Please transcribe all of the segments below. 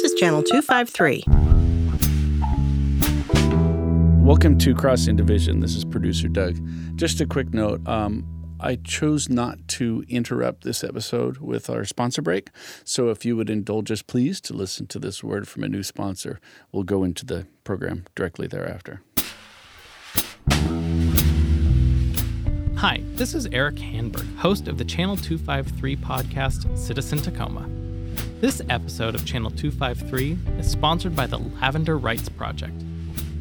This is Channel 253. Welcome to Crossing Division. This is producer Doug. Just a quick note. Um, I chose not to interrupt this episode with our sponsor break. So if you would indulge us, please, to listen to this word from a new sponsor, we'll go into the program directly thereafter. Hi, this is Erik Hanberg, host of the Channel 253 podcast Citizen Tacoma. This episode of Channel 253 is sponsored by the Lavender Rights Project.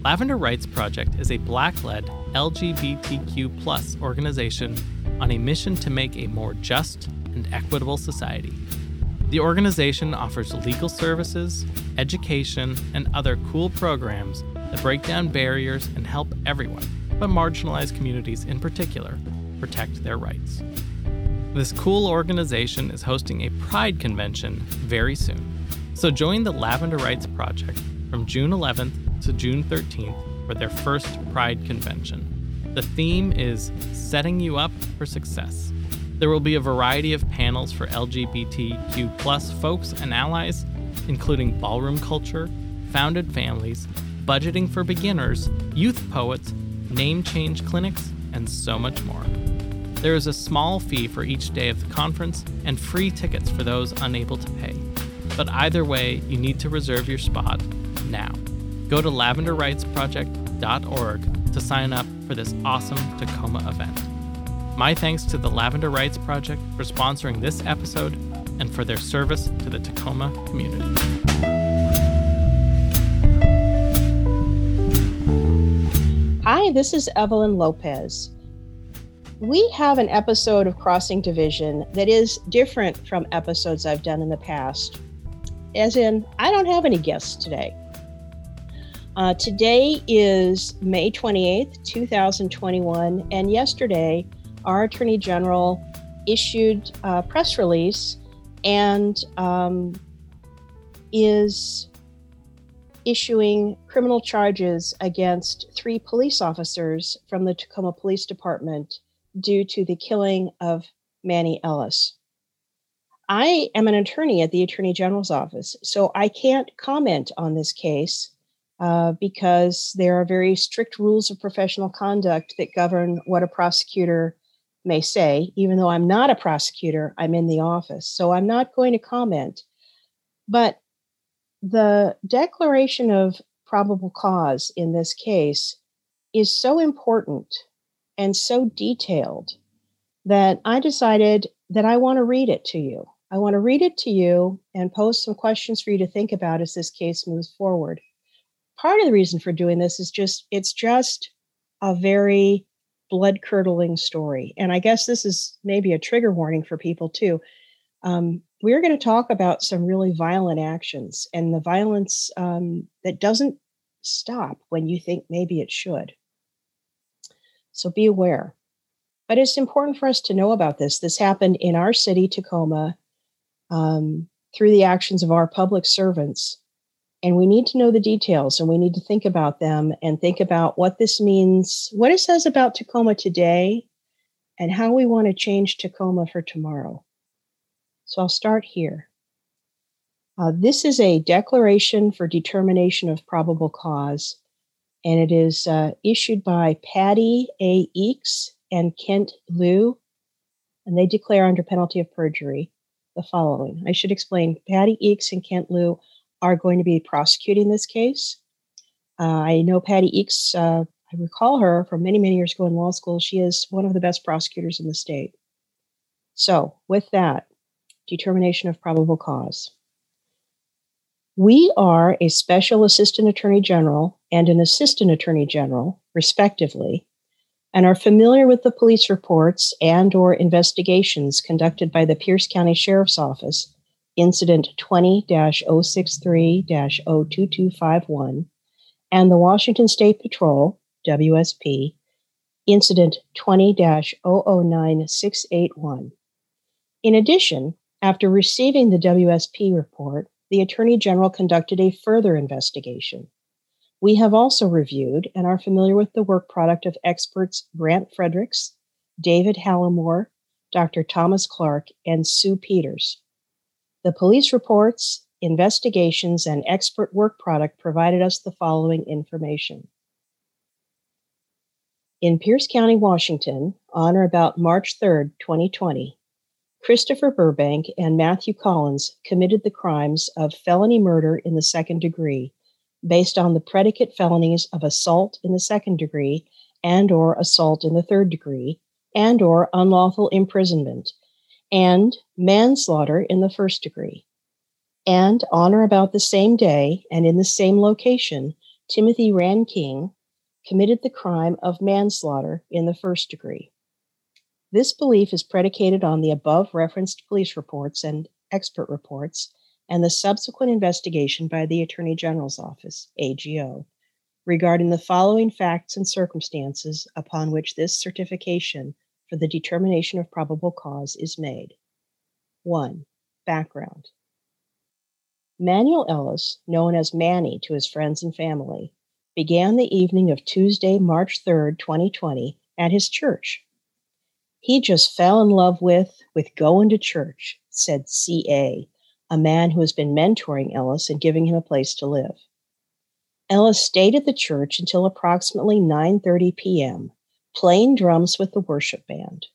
Lavender Rights Project is a black led LGBTQ organization on a mission to make a more just and equitable society. The organization offers legal services, education, and other cool programs that break down barriers and help everyone, but marginalized communities in particular, protect their rights. This cool organization is hosting a Pride convention very soon. So join the Lavender Rights Project from June 11th to June 13th for their first Pride convention. The theme is Setting You Up for Success. There will be a variety of panels for LGBTQ plus folks and allies, including ballroom culture, founded families, budgeting for beginners, youth poets, name change clinics, and so much more. There is a small fee for each day of the conference and free tickets for those unable to pay. But either way, you need to reserve your spot now. Go to lavenderrightsproject.org to sign up for this awesome Tacoma event. My thanks to the Lavender Rights Project for sponsoring this episode and for their service to the Tacoma community. Hi, this is Evelyn Lopez. We have an episode of Crossing Division that is different from episodes I've done in the past. As in, I don't have any guests today. Uh, today is May 28th, 2021, and yesterday our Attorney General issued a press release and um, is issuing criminal charges against three police officers from the Tacoma Police Department due to the killing of Manny Ellis. I am an attorney at the Attorney General's office, so I can't comment on this case uh, because there are very strict rules of professional conduct that govern what a prosecutor may say. Even though I'm not a prosecutor, I'm in the office. So I'm not going to comment. But the declaration of probable cause in this case is so important and so detailed that I decided that I want to read it to you. I want to read it to you and pose some questions for you to think about as this case moves forward part of the reason for doing this is just it's just a very blood curdling story. And I guess this is maybe a trigger warning for people too. Um, we're going to talk about some really violent actions and the violence um, that doesn't stop when you think maybe it should. So be aware. But it's important for us to know about this. This happened in our city, Tacoma, um, through the actions of our public servants and we need to know the details and we need to think about them and think about what this means, what it says about Tacoma today, and how we want to change Tacoma for tomorrow. So I'll start here. Uh, this is a declaration for determination of probable cause, and it is uh, issued by Patty A. Eakes and Kent Liu, and they declare under penalty of perjury the following. I should explain Patty Eakes and Kent Liu are going to be prosecuting this case. Uh, I know Patty Eakes, uh, I recall her from many, many years ago in law school. She is one of the best prosecutors in the state. So, with that, determination of probable cause. We are a special assistant attorney general and an assistant attorney general, respectively, and are familiar with the police reports and or investigations conducted by the Pierce County Sheriff's Office Incident 20 063 02251, and the Washington State Patrol, WSP, Incident 20 009681. In addition, after receiving the WSP report, the Attorney General conducted a further investigation. We have also reviewed and are familiar with the work product of experts Grant Fredericks, David Hallamore, Dr. Thomas Clark, and Sue Peters. The police reports Investigations and Expert Work Product provided us the following information. In Pierce County, Washington, on or about March 3, 2020, Christopher Burbank and Matthew Collins committed the crimes of felony murder in the second degree based on the predicate felonies of assault in the second degree and or assault in the third degree and or unlawful imprisonment and manslaughter in the first degree. And on or about the same day and in the same location, Timothy Rankine committed the crime of manslaughter in the first degree. This belief is predicated on the above referenced police reports and expert reports and the subsequent investigation by the Attorney General's Office, AGO, regarding the following facts and circumstances upon which this certification for the determination of probable cause is made. 1. Background Manuel Ellis, known as Manny to his friends and family, began the evening of Tuesday, March 3, 2020, at his church. He just fell in love with with going to church, said CA, a man who has been mentoring Ellis and giving him a place to live. Ellis stayed at the church until approximately 9:30 p.m., playing drums with the worship band.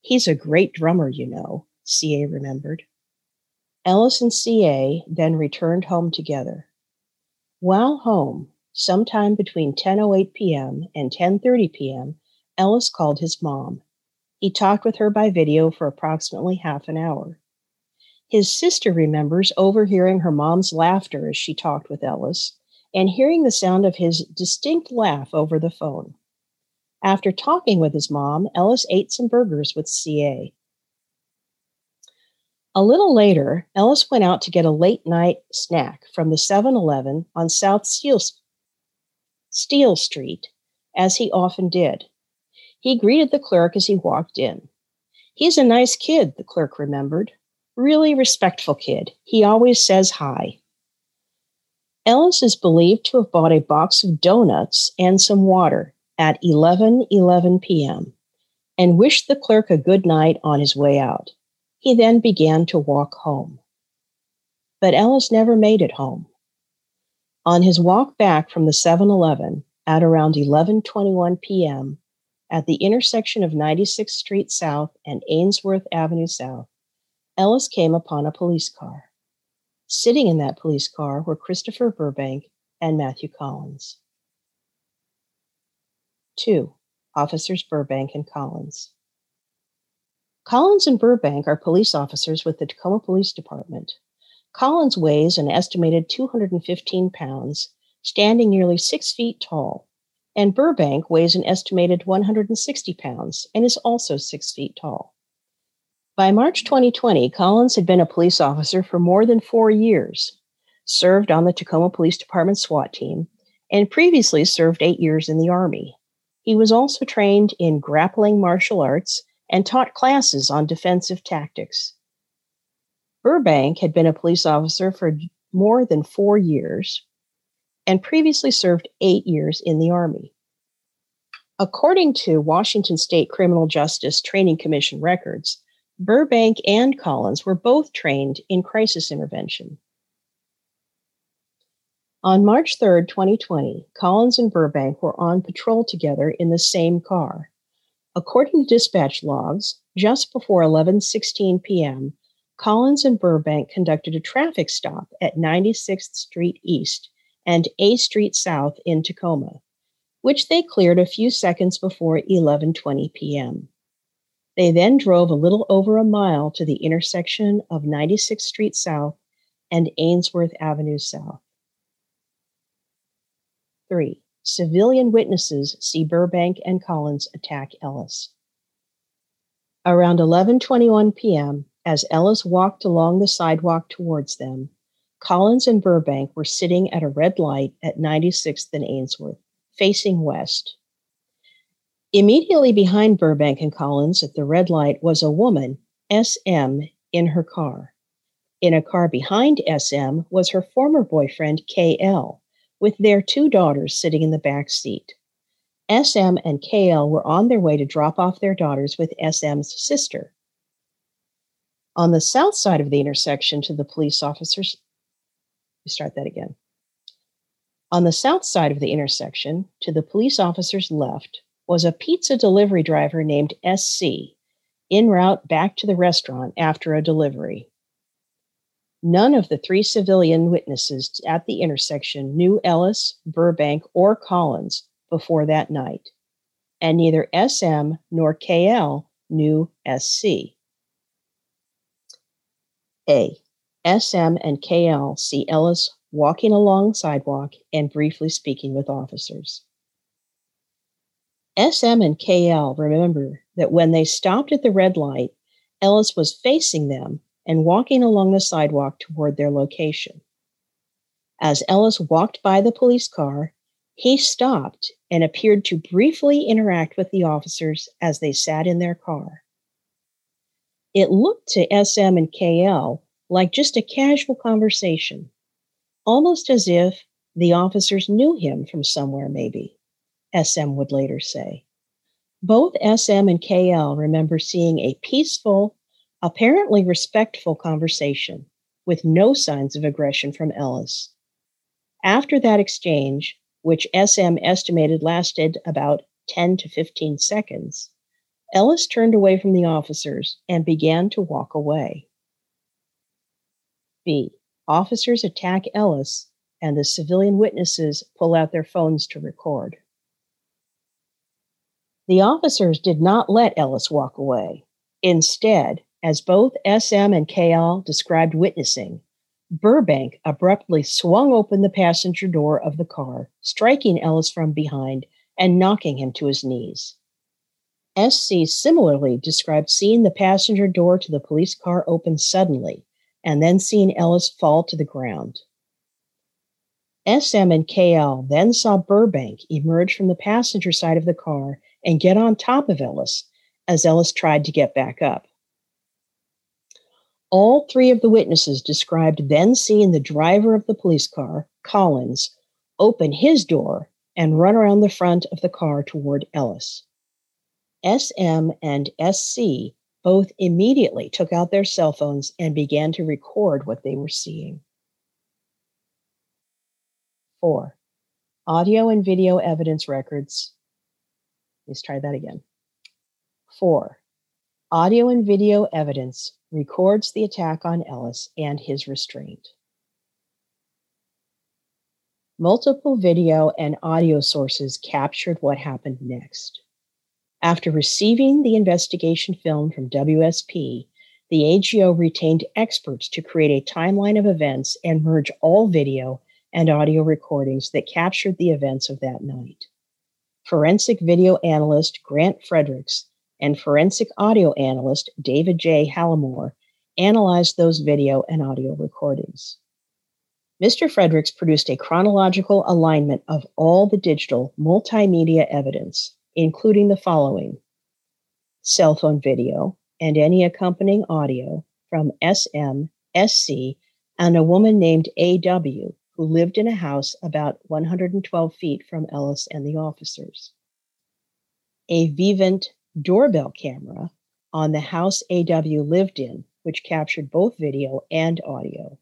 He's a great drummer, you know, CA remembered. Ellis and CA then returned home together. While home, sometime between 10:08 p.m. and 10:30 p.m., Ellis called his mom. He talked with her by video for approximately half an hour. His sister remembers overhearing her mom's laughter as she talked with Ellis and hearing the sound of his distinct laugh over the phone. After talking with his mom, Ellis ate some burgers with CA. A little later, Ellis went out to get a late night snack from the 7 Eleven on South Steel, Steel Street, as he often did. He greeted the clerk as he walked in. He's a nice kid, the clerk remembered. Really respectful kid. He always says hi. Ellis is believed to have bought a box of donuts and some water at 11 11 p.m. and wished the clerk a good night on his way out. He then began to walk home. But Ellis never made it home. On his walk back from the 7 Eleven at around 11:21 p.m. at the intersection of 96th Street South and Ainsworth Avenue South, Ellis came upon a police car. Sitting in that police car were Christopher Burbank and Matthew Collins. 2. Officers Burbank and Collins. Collins and Burbank are police officers with the Tacoma Police Department. Collins weighs an estimated 215 pounds, standing nearly six feet tall, and Burbank weighs an estimated 160 pounds and is also six feet tall. By March 2020, Collins had been a police officer for more than four years, served on the Tacoma Police Department SWAT team, and previously served eight years in the Army. He was also trained in grappling martial arts and taught classes on defensive tactics. Burbank had been a police officer for more than four years and previously served eight years in the Army. According to Washington State Criminal Justice Training Commission records, Burbank and Collins were both trained in crisis intervention. On March 3, 2020, Collins and Burbank were on patrol together in the same car. According to dispatch logs, just before 11:16 p.m., Collins and Burbank conducted a traffic stop at 96th Street East and A Street South in Tacoma, which they cleared a few seconds before 11:20 p.m. They then drove a little over a mile to the intersection of 96th Street South and Ainsworth Avenue South. 3. Civilian witnesses see Burbank and Collins attack Ellis. Around 11:21 p.m., as Ellis walked along the sidewalk towards them, Collins and Burbank were sitting at a red light at 96th and Ainsworth, facing west. Immediately behind Burbank and Collins at the red light was a woman, SM, in her car. In a car behind SM was her former boyfriend, KL, with their two daughters sitting in the back seat. SM and KL were on their way to drop off their daughters with SM's sister. On the south side of the intersection to the police officers start that again. On the south side of the intersection, to the police officer's left, was a pizza delivery driver named SC, en route back to the restaurant after a delivery. None of the three civilian witnesses at the intersection knew Ellis, Burbank, or Collins before that night, and neither SM nor KL knew SC. A. SM and KL see Ellis walking along sidewalk and briefly speaking with officers. SM and KL remember that when they stopped at the red light, Ellis was facing them and walking along the sidewalk toward their location. As Ellis walked by the police car, he stopped and appeared to briefly interact with the officers as they sat in their car. It looked to SM and KL like just a casual conversation, almost as if the officers knew him from somewhere, maybe, SM would later say. Both SM and KL remember seeing a peaceful, apparently respectful conversation with no signs of aggression from Ellis. After that exchange, which SM estimated lasted about 10 to 15 seconds, Ellis turned away from the officers and began to walk away. B. Officers attack Ellis, and the civilian witnesses pull out their phones to record. The officers did not let Ellis walk away. Instead, as both SM and KL described witnessing, Burbank abruptly swung open the passenger door of the car, striking Ellis from behind and knocking him to his knees. SC similarly described seeing the passenger door to the police car open suddenly and then seeing Ellis fall to the ground. SM and KL then saw Burbank emerge from the passenger side of the car and get on top of Ellis as Ellis tried to get back up. All three of the witnesses described then seeing the driver of the police car, Collins, open his door and run around the front of the car toward Ellis. SM and SC both immediately took out their cell phones and began to record what they were seeing. Four, audio and video evidence records. Let's try that again. Four, audio and video evidence records the attack on Ellis and his restraint. Multiple video and audio sources captured what happened next. After receiving the investigation film from WSP, the AGO retained experts to create a timeline of events and merge all video and audio recordings that captured the events of that night. Forensic video analyst Grant Fredericks and forensic audio analyst David J. Hallimore analyzed those video and audio recordings. Mr. Fredericks produced a chronological alignment of all the digital multimedia evidence including the following cell phone video and any accompanying audio from SM, SC, and a woman named AW who lived in a house about 112 feet from Ellis and the officers. A Vivint doorbell camera on the house AW lived in, which captured both video and audio.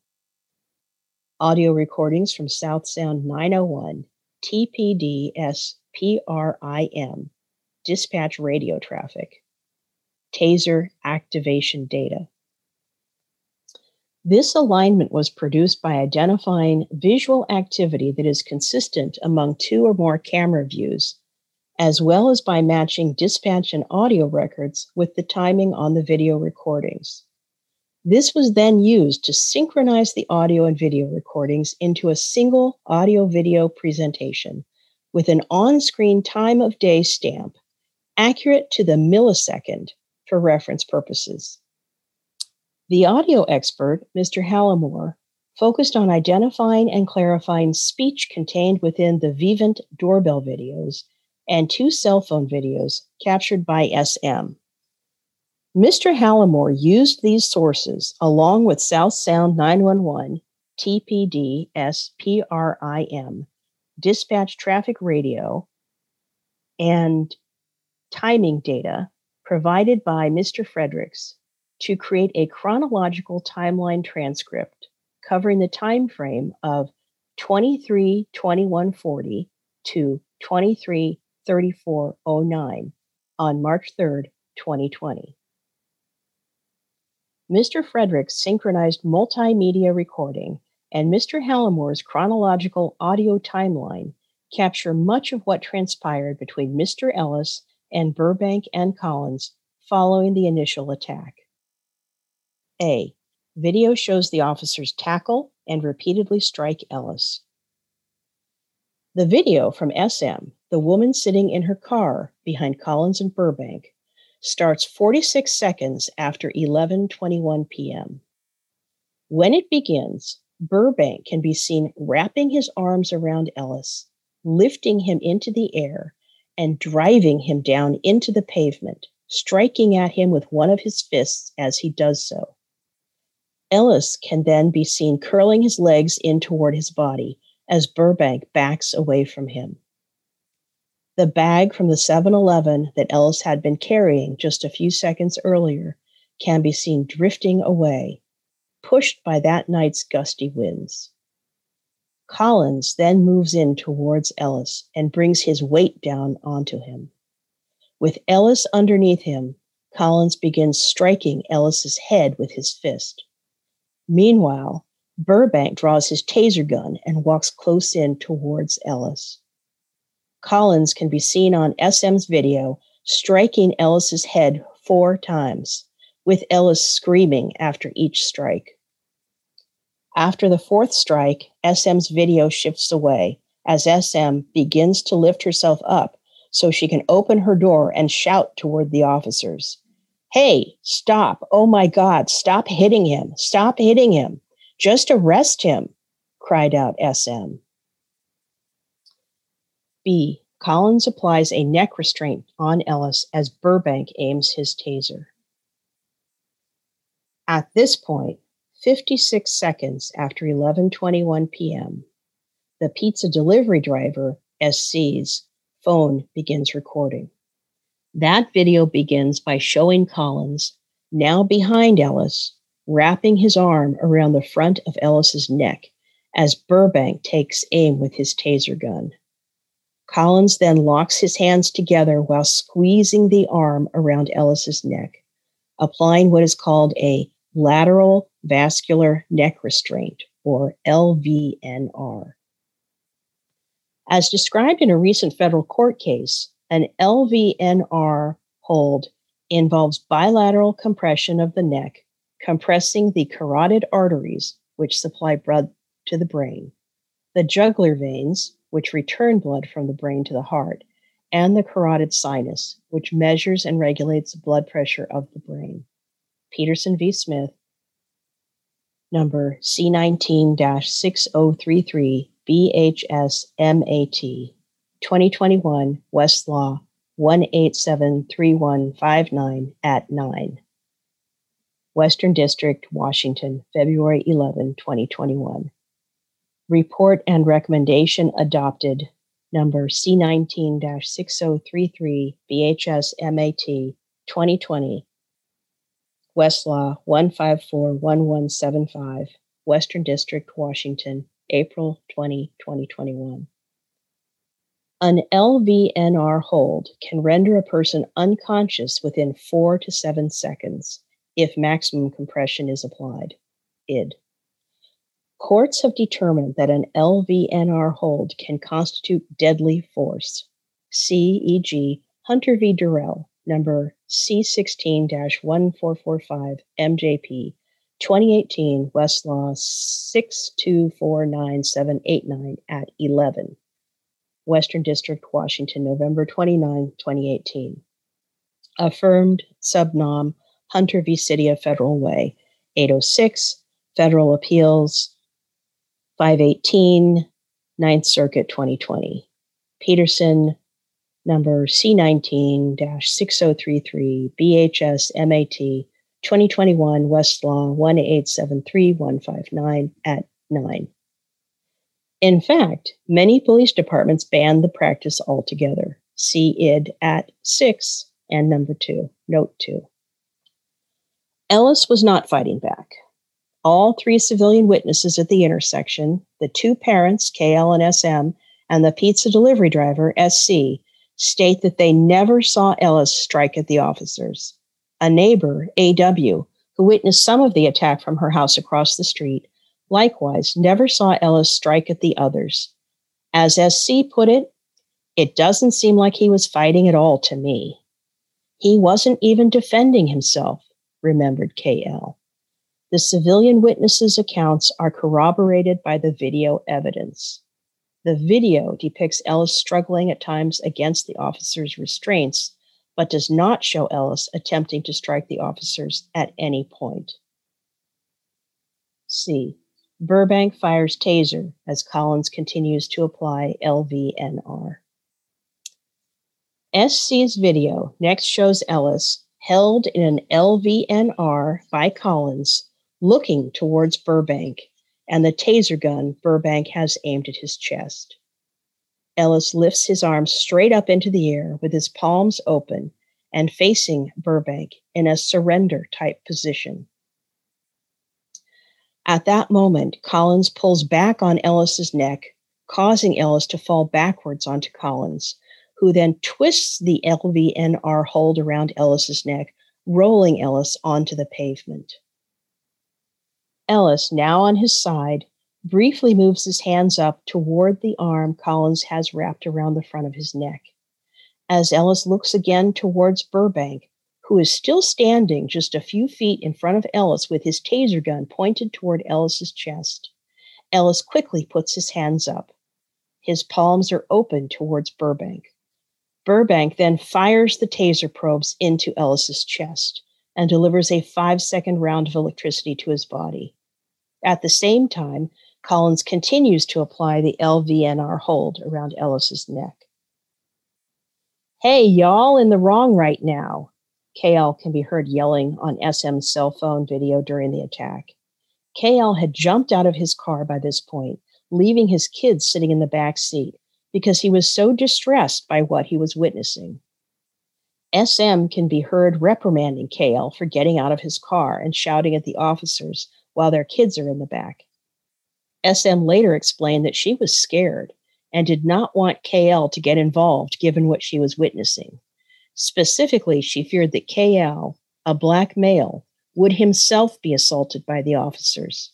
Audio recordings from South Sound 901, TPDS PRIM, dispatch radio traffic, taser activation data. This alignment was produced by identifying visual activity that is consistent among two or more camera views, as well as by matching dispatch and audio records with the timing on the video recordings. This was then used to synchronize the audio and video recordings into a single audio video presentation with an on screen time of day stamp accurate to the millisecond for reference purposes. The audio expert, Mr. Hallamore, focused on identifying and clarifying speech contained within the Vivint doorbell videos and two cell phone videos captured by SM. Mr. Hallamore used these sources along with South Sound 911, TPD SPRIM, dispatch traffic radio, and timing data provided by Mr. Fredericks to create a chronological timeline transcript covering the time frame of 23 2140 to 23 3409 on March 3rd, 2020. Mr. Frederick's synchronized multimedia recording and Mr. Hallamore's chronological audio timeline capture much of what transpired between Mr. Ellis and Burbank and Collins following the initial attack. A. Video shows the officers tackle and repeatedly strike Ellis. The video from SM, the woman sitting in her car behind Collins and Burbank, starts 46 seconds after 11:21 p.m. When it begins, Burbank can be seen wrapping his arms around Ellis, lifting him into the air, and driving him down into the pavement, striking at him with one of his fists as he does so. Ellis can then be seen curling his legs in toward his body as Burbank backs away from him. The bag from the 7 Eleven that Ellis had been carrying just a few seconds earlier can be seen drifting away, pushed by that night's gusty winds. Collins then moves in towards Ellis and brings his weight down onto him. With Ellis underneath him, Collins begins striking Ellis's head with his fist. Meanwhile, Burbank draws his taser gun and walks close in towards Ellis. Collins can be seen on SM's video striking Ellis's head four times, with Ellis screaming after each strike. After the fourth strike, SM's video shifts away as SM begins to lift herself up so she can open her door and shout toward the officers. Hey, stop. Oh my God, stop hitting him. Stop hitting him. Just arrest him, cried out SM. B. Collins applies a neck restraint on Ellis as Burbank aims his taser. At this point, 56 seconds after 11:21 p.m., the pizza delivery driver, SC's, phone begins recording. That video begins by showing Collins, now behind Ellis, wrapping his arm around the front of Ellis's neck as Burbank takes aim with his taser gun. Collins then locks his hands together while squeezing the arm around Ellis's neck, applying what is called a lateral vascular neck restraint, or LVNR. As described in a recent federal court case, an LVNR hold involves bilateral compression of the neck, compressing the carotid arteries, which supply blood to the brain, the jugular veins, which return blood from the brain to the heart, and the carotid sinus, which measures and regulates the blood pressure of the brain. Peterson v. Smith, number C19 6033 BHS MAT 2021 Westlaw 1873159 at 9. Western District, Washington, February 11, 2021. Report and recommendation adopted number C19 6033 BHS MAT 2020 Westlaw 1541175 Western District, Washington, April 20, 2021. An LVNR hold can render a person unconscious within four to seven seconds if maximum compression is applied. ID. Courts have determined that an LVNR hold can constitute deadly force. See, e.g., Hunter v. Durrell, number C16 1445 MJP, 2018 Westlaw 6249789 at 11. Western District, Washington, November 29, 2018. Affirmed subnom Hunter v. City of Federal Way, 806, Federal Appeals 518, 9th Circuit 2020. Peterson, number C19 6033, BHS MAT 2021 Westlaw 1873159 at 9. In fact, many police departments banned the practice altogether. See ID at 6 and number 2, note 2. Ellis was not fighting back. All three civilian witnesses at the intersection, the two parents, KL and SM, and the pizza delivery driver, SC, state that they never saw Ellis strike at the officers. A neighbor, AW, who witnessed some of the attack from her house across the street, likewise never saw Ellis strike at the others. As SC put it, it doesn't seem like he was fighting at all to me. He wasn't even defending himself, remembered KL. The civilian witnesses' accounts are corroborated by the video evidence. The video depicts Ellis struggling at times against the officer's restraints, but does not show Ellis attempting to strike the officers at any point. C. Burbank fires taser as Collins continues to apply LVNR. SC's video next shows Ellis held in an LVNR by Collins looking towards Burbank and the taser gun Burbank has aimed at his chest. Ellis lifts his arms straight up into the air with his palms open and facing Burbank in a surrender type position. At that moment, Collins pulls back on Ellis's neck, causing Ellis to fall backwards onto Collins, who then twists the LVNR hold around Ellis's neck, rolling Ellis onto the pavement. Ellis, now on his side, briefly moves his hands up toward the arm Collins has wrapped around the front of his neck. As Ellis looks again towards Burbank, who is still standing just a few feet in front of Ellis with his taser gun pointed toward Ellis's chest, Ellis quickly puts his hands up. His palms are open towards Burbank. Burbank then fires the taser probes into Ellis's chest and delivers a five second round of electricity to his body. At the same time, Collins continues to apply the LVNR hold around Ellis's neck. Hey, y'all in the wrong right now. KL can be heard yelling on SM's cell phone video during the attack. KL had jumped out of his car by this point, leaving his kids sitting in the back seat because he was so distressed by what he was witnessing. SM can be heard reprimanding KL for getting out of his car and shouting at the officers while their kids are in the back. SM later explained that she was scared and did not want KL to get involved given what she was witnessing. Specifically, she feared that KL, a black male, would himself be assaulted by the officers.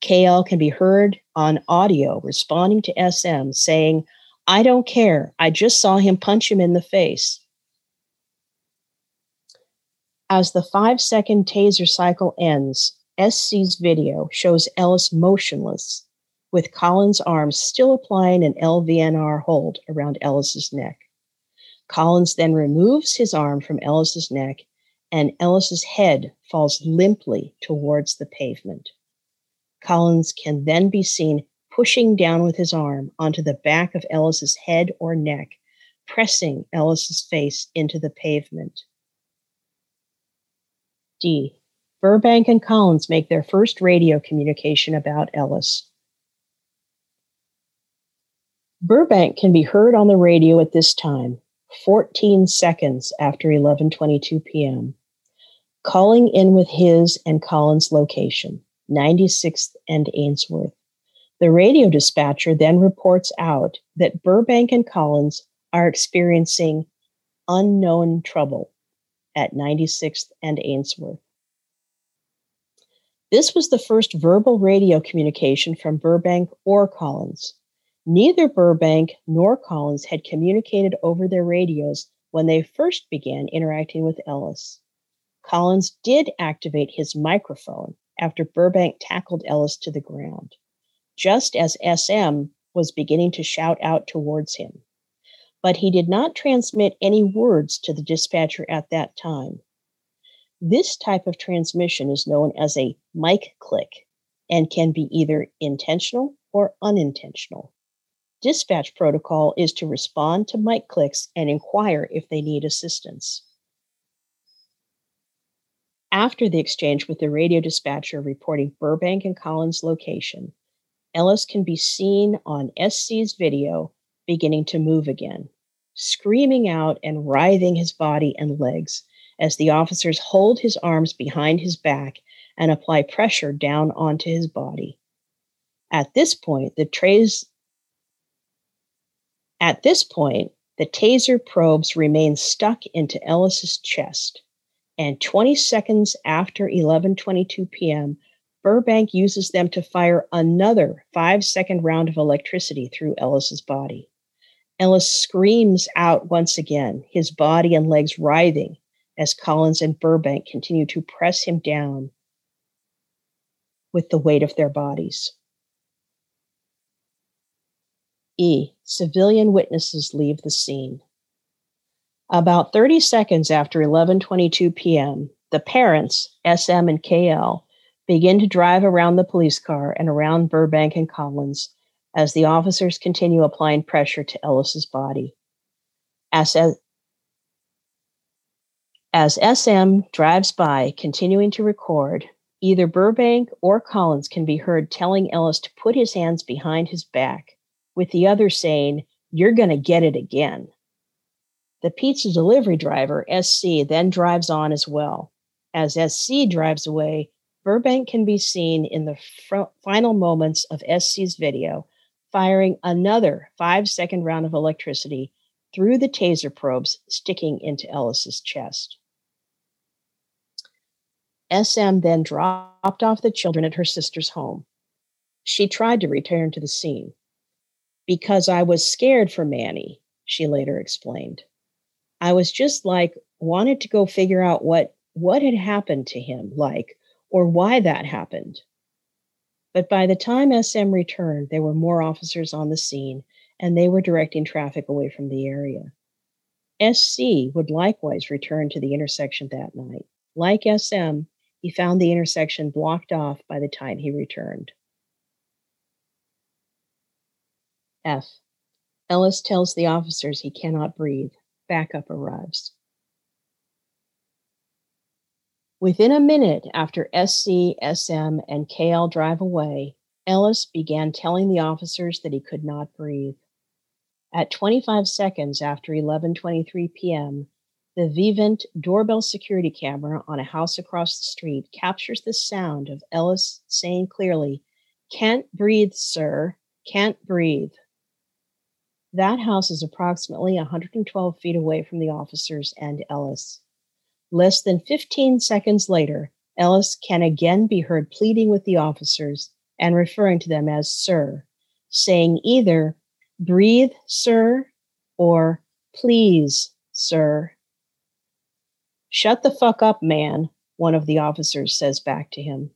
KL can be heard on audio responding to SM saying, I don't care. I just saw him punch him in the face. As the five second taser cycle ends, SC's video shows Ellis motionless, with Collins' arms still applying an LVNR hold around Ellis's neck. Collins then removes his arm from Ellis's neck, and Ellis's head falls limply towards the pavement. Collins can then be seen pushing down with his arm onto the back of Ellis's head or neck, pressing Ellis's face into the pavement. D. Burbank and Collins make their first radio communication about Ellis. Burbank can be heard on the radio at this time, 14 seconds after 11:22 p.m., calling in with his and Collins' location, 96th and Ainsworth. The radio dispatcher then reports out that Burbank and Collins are experiencing unknown trouble at 96th and Ainsworth. This was the first verbal radio communication from Burbank or Collins. Neither Burbank nor Collins had communicated over their radios when they first began interacting with Ellis. Collins did activate his microphone after Burbank tackled Ellis to the ground, just as SM was beginning to shout out towards him. But he did not transmit any words to the dispatcher at that time. This type of transmission is known as a mic click and can be either intentional or unintentional. Dispatch protocol is to respond to mic clicks and inquire if they need assistance. After the exchange with the radio dispatcher reporting Burbank and Collins' location, Ellis can be seen on SC's video beginning to move again, screaming out and writhing his body and legs as the officers hold his arms behind his back and apply pressure down onto his body. At this point, the trays at this point, the taser probes remain stuck into Ellis's chest, and 20 seconds after 11:22 p.m., Burbank uses them to fire another 5-second round of electricity through Ellis's body. Ellis screams out once again, his body and legs writhing as Collins and Burbank continue to press him down with the weight of their bodies. E. Civilian witnesses leave the scene. About 30 seconds after 11:22 p.m., the parents, SM and KL, begin to drive around the police car and around Burbank and Collins as the officers continue applying pressure to Ellis's body. As, as SM drives by, continuing to record, either Burbank or Collins can be heard telling Ellis to put his hands behind his back, with the other saying, You're going to get it again. The pizza delivery driver, SC, then drives on as well. As SC drives away, Burbank can be seen in the fr- final moments of SC's video firing another five second round of electricity through the taser probes sticking into Ellis's chest. SM then dropped off the children at her sister's home. She tried to return to the scene. Because I was scared for Manny, she later explained. I was just like wanted to go figure out what what had happened to him like or why that happened. But by the time SM returned, there were more officers on the scene and they were directing traffic away from the area. SC would likewise return to the intersection that night. Like SM, he found the intersection blocked off by the time he returned. F. Ellis tells the officers he cannot breathe. Backup arrives. Within a minute after SC, SM, and KL drive away, Ellis began telling the officers that he could not breathe. At 25 seconds after 11:23 p.m., the Vivint doorbell security camera on a house across the street captures the sound of Ellis saying clearly, "Can't breathe, sir. Can't breathe." That house is approximately 112 feet away from the officers and Ellis. Less than 15 seconds later, Ellis can again be heard pleading with the officers and referring to them as sir, saying either, breathe, sir, or please, sir. Shut the fuck up, man, one of the officers says back to him.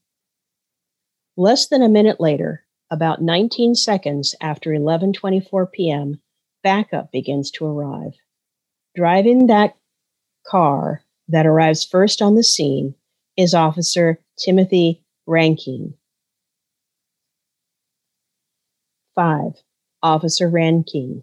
Less than a minute later, about 19 seconds after 11:24 p.m., backup begins to arrive. Driving that car that arrives first on the scene is Officer Timothy Rankine. 5. Officer Rankine.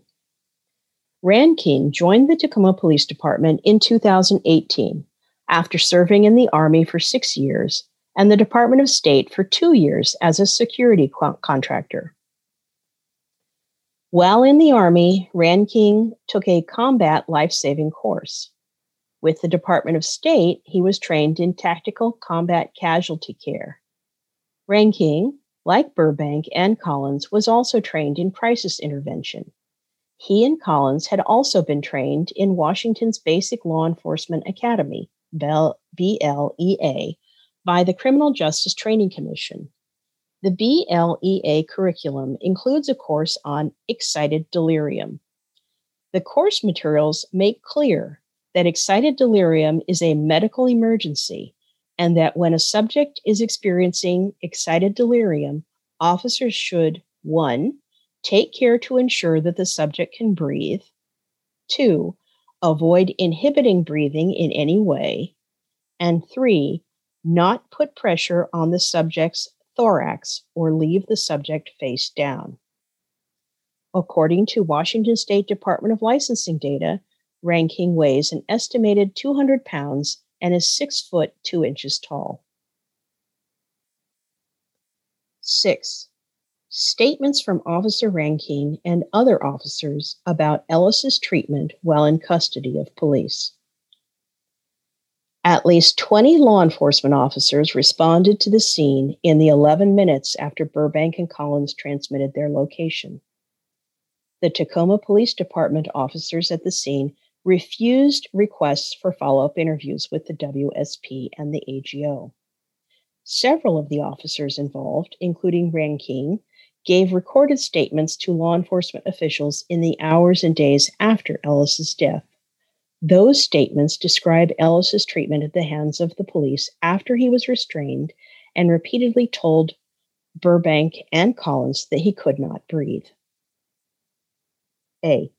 Rankine joined the Tacoma Police Department in 2018 after serving in the Army for six years and the Department of State for two years as a security co- contractor. While in the Army, Rankine took a combat life saving course. With the Department of State, he was trained in tactical combat casualty care. Rankine, like Burbank and Collins, was also trained in crisis intervention. He and Collins had also been trained in Washington's Basic Law Enforcement Academy, BLEA, by the Criminal Justice Training Commission. The BLEA curriculum includes a course on excited delirium. The course materials make clear that excited delirium is a medical emergency and that when a subject is experiencing excited delirium, officers should one, take care to ensure that the subject can breathe, two, avoid inhibiting breathing in any way, and three, not put pressure on the subject's thorax or leave the subject face down. According to Washington State Department of Licensing data, Rankine weighs an estimated 200 pounds and is 6 foot 2 inches tall. 6. Statements from Officer Rankine and other officers about Ellis's treatment while in custody of police. At least 20 law enforcement officers responded to the scene in the 11 minutes after Burbank and Collins transmitted their location. The Tacoma Police Department officers at the scene refused requests for follow up interviews with the WSP and the AGO. Several of the officers involved, including Rankine, gave recorded statements to law enforcement officials in the hours and days after Ellis's death. Those statements describe Ellis's treatment at the hands of the police after he was restrained and repeatedly told Burbank and Collins that he could not breathe. A.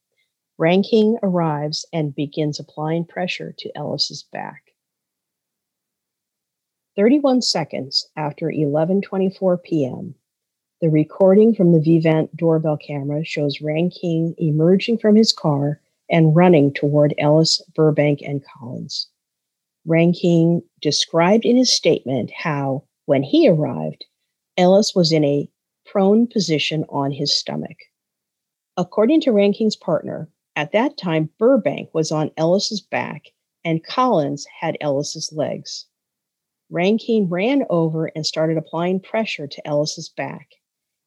Rankine arrives and begins applying pressure to Ellis's back. 31 seconds after 11:24 p.m., the recording from the Vivint doorbell camera shows Rankine emerging from his car and running toward Ellis, Burbank, and Collins. Rankine described in his statement how, when he arrived, Ellis was in a prone position on his stomach. According to Rankine's partner, at that time, Burbank was on Ellis's back and Collins had Ellis's legs. Rankine ran over and started applying pressure to Ellis's back.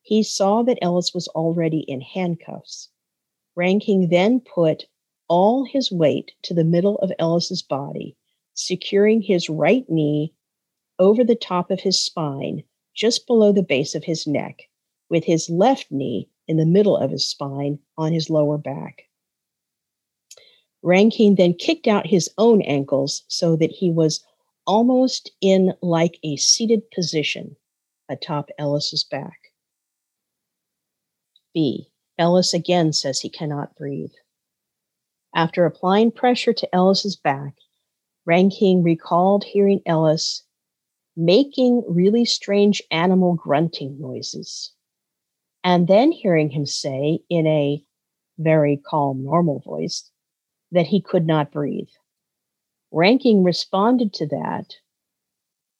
He saw that Ellis was already in handcuffs. Rankine then put all his weight to the middle of Ellis's body, securing his right knee over the top of his spine, just below the base of his neck, with his left knee in the middle of his spine on his lower back. Rankine then kicked out his own ankles so that he was almost in like a seated position atop Ellis's back. B. Ellis again says he cannot breathe. After applying pressure to Ellis's back, Rankine recalled hearing Ellis making really strange animal grunting noises, and then hearing him say in a very calm, normal voice, that he could not breathe. Rankine responded to that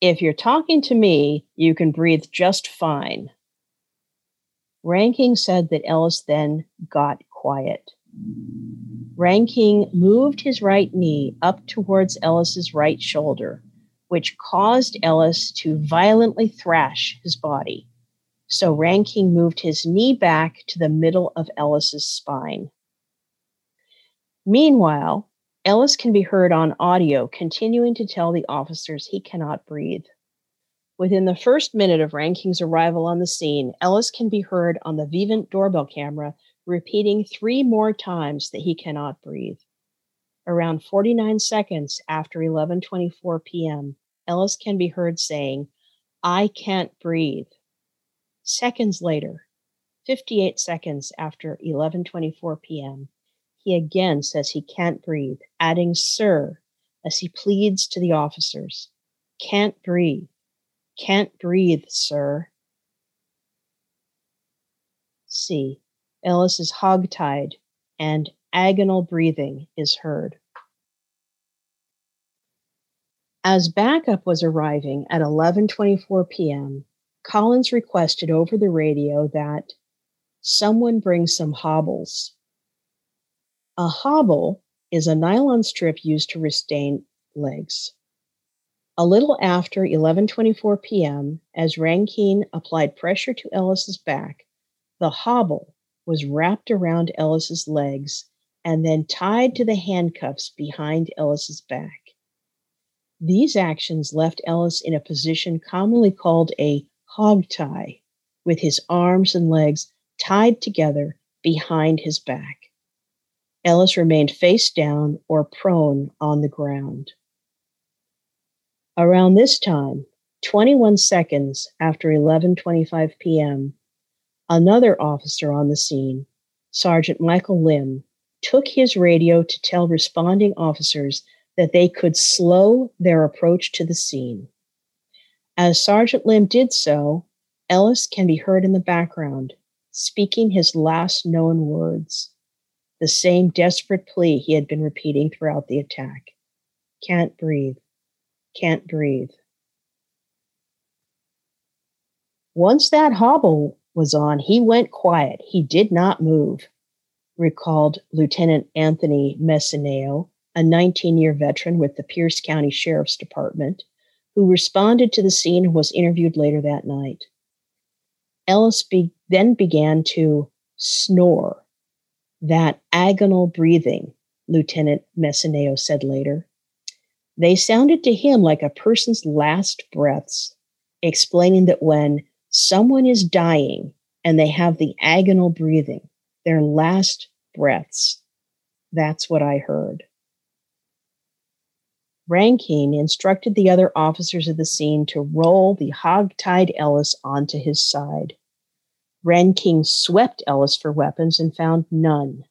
If you're talking to me, you can breathe just fine. Rankine said that Ellis then got quiet. Rankine moved his right knee up towards Ellis's right shoulder, which caused Ellis to violently thrash his body. So Rankine moved his knee back to the middle of Ellis's spine. Meanwhile, Ellis can be heard on audio continuing to tell the officers he cannot breathe. Within the first minute of Rankine's arrival on the scene, Ellis can be heard on the Vivint doorbell camera repeating three more times that he cannot breathe. Around 49 seconds after 11:24 p.m., Ellis can be heard saying, "I can't breathe." Seconds later, 58 seconds after 11:24 p.m., he again says he can't breathe, adding, Sir, as he pleads to the officers. Can't breathe. Can't breathe, sir. C. Ellis is hogtied and agonal breathing is heard. As backup was arriving at 11:24 p.m., Collins requested over the radio that someone bring some hobbles a hobble is a nylon strip used to restrain legs. A little after 11:24 p.m., as Rankine applied pressure to Ellis's back, the hobble was wrapped around Ellis's legs and then tied to the handcuffs behind Ellis's back. These actions left Ellis in a position commonly called a hog tie, with his arms and legs tied together behind his back. Ellis remained face down or prone on the ground. Around this time, 21 seconds after 11:25 p.m., another officer on the scene, Sergeant Michael Lim, took his radio to tell responding officers that they could slow their approach to the scene. As Sergeant Lim did so, Ellis can be heard in the background, speaking his last known words the same desperate plea he had been repeating throughout the attack. Can't breathe. Can't breathe. Once that hobble was on, he went quiet. He did not move, recalled Lieutenant Anthony Messineo, a 19 year veteran with the Pierce County Sheriff's Department, who responded to the scene and was interviewed later that night. Ellis be- then began to snore, that agonal breathing, Lieutenant Messineo said later. They sounded to him like a person's last breaths, explaining that when someone is dying and they have the agonal breathing, their last breaths, that's what I heard. Rankine instructed the other officers of the scene to roll the hog-tied Ellis onto his side. Rankine swept Ellis for weapons and found none.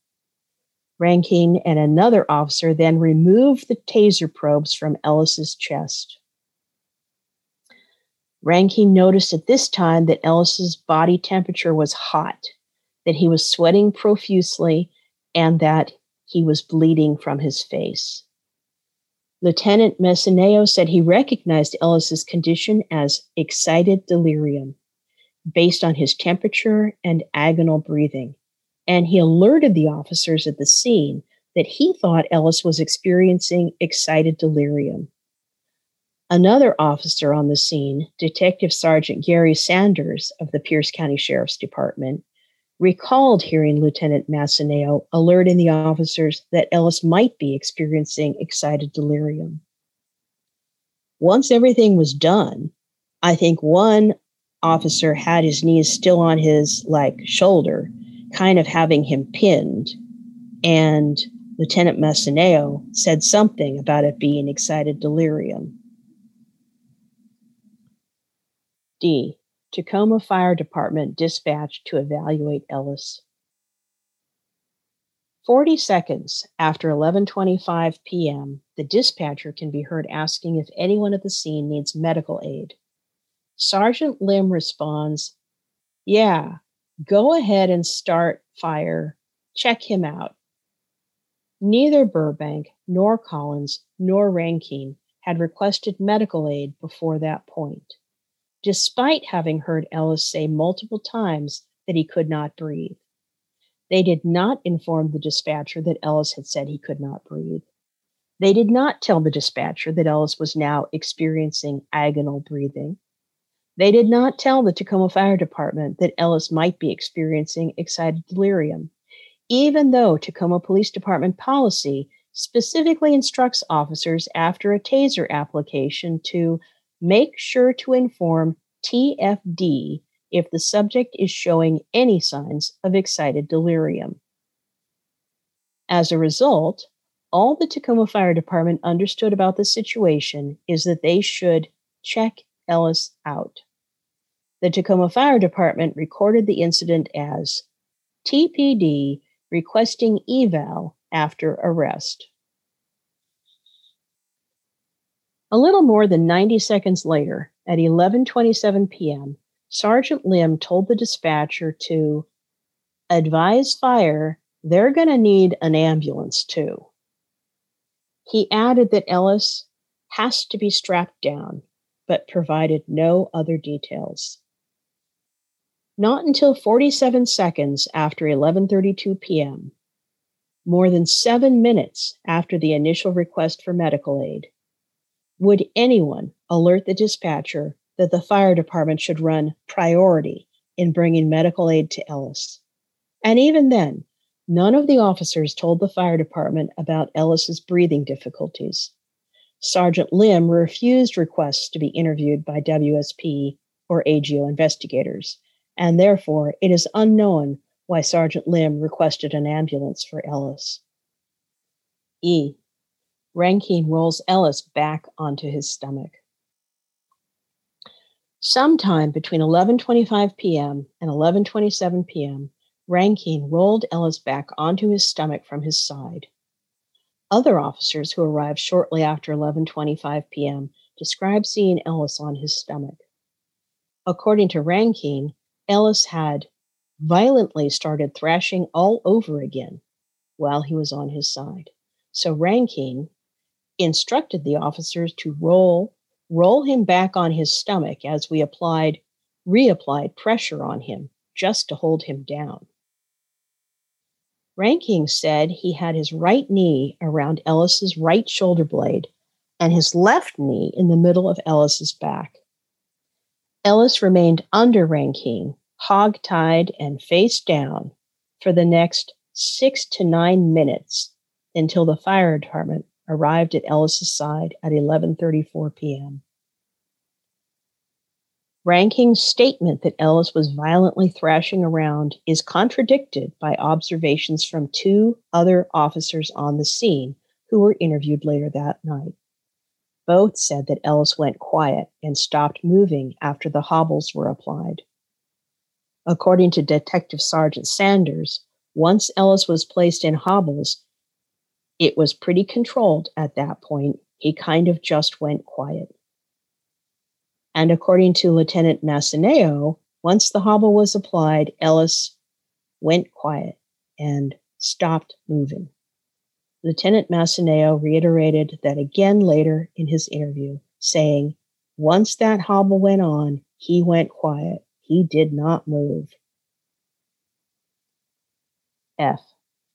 Rankine and another officer then removed the taser probes from Ellis's chest. Rankine noticed at this time that Ellis's body temperature was hot, that he was sweating profusely, and that he was bleeding from his face. Lieutenant Messineo said he recognized Ellis's condition as excited delirium based on his temperature and agonal breathing, and he alerted the officers at the scene that he thought Ellis was experiencing excited delirium. Another officer on the scene, Detective Sergeant Gary Sanders of the Pierce County Sheriff's Department, recalled hearing Lieutenant Messineo alerting the officers that Ellis might be experiencing excited delirium. Once everything was done, I think one officer had his knees still on his like shoulder, kind of having him pinned, and Lieutenant Messineo said something about it being excited delirium. D. Tacoma Fire Department dispatched to evaluate Ellis. 40 seconds after 11:25 p.m., the dispatcher can be heard asking if anyone at the scene needs medical aid. Sergeant Lim responds, "Yeah, go ahead and start fire. Check him out." Neither Burbank nor Collins nor Rankine had requested medical aid before that point despite having heard Ellis say multiple times that he could not breathe. They did not inform the dispatcher that Ellis had said he could not breathe. They did not tell the dispatcher that Ellis was now experiencing agonal breathing. They did not tell the Tacoma Fire Department that Ellis might be experiencing excited delirium, even though Tacoma Police Department policy specifically instructs officers after a taser application to make sure to inform TFD if the subject is showing any signs of excited delirium. As a result, all the Tacoma Fire Department understood about the situation is that they should check Ellis out. The Tacoma Fire Department recorded the incident as TPD requesting eval after arrest. A little more than 90 seconds later, at 11:27 p.m., Sergeant Lim told the dispatcher to advise fire they're going to need an ambulance too. He added that Ellis has to be strapped down, but provided no other details. Not until 47 seconds after 11:32 p.m., more than 7 minutes after the initial request for medical aid, would anyone alert the dispatcher that the fire department should run priority in bringing medical aid to Ellis? And even then, none of the officers told the fire department about Ellis's breathing difficulties. Sergeant Lim refused requests to be interviewed by WSP or AGO investigators, and therefore it is unknown why Sergeant Lim requested an ambulance for Ellis. E. Rankine rolls Ellis back onto his stomach. Sometime between 11:25 p.m. and 11:27 p.m., Rankine rolled Ellis back onto his stomach from his side. Other officers who arrived shortly after 11:25 p.m. described seeing Ellis on his stomach. According to Rankine, Ellis had violently started thrashing all over again while he was on his side. So Rankine, instructed the officers to roll roll him back on his stomach as we applied reapplied pressure on him just to hold him down. Rankine said he had his right knee around Ellis's right shoulder blade and his left knee in the middle of Ellis's back. Ellis remained under Rankine, hog-tied and face down for the next six to nine minutes until the fire department arrived at Ellis's side at 11:34 p.m. Rankine's statement that Ellis was violently thrashing around is contradicted by observations from two other officers on the scene who were interviewed later that night. Both said that Ellis went quiet and stopped moving after the hobbles were applied. According to Detective Sergeant Sanders, once Ellis was placed in hobbles, it was pretty controlled at that point. He kind of just went quiet. And according to Lieutenant Messineo, once the hobble was applied, Ellis went quiet and stopped moving. Lieutenant Messineo reiterated that again later in his interview, saying, Once that hobble went on, he went quiet. He did not move. F.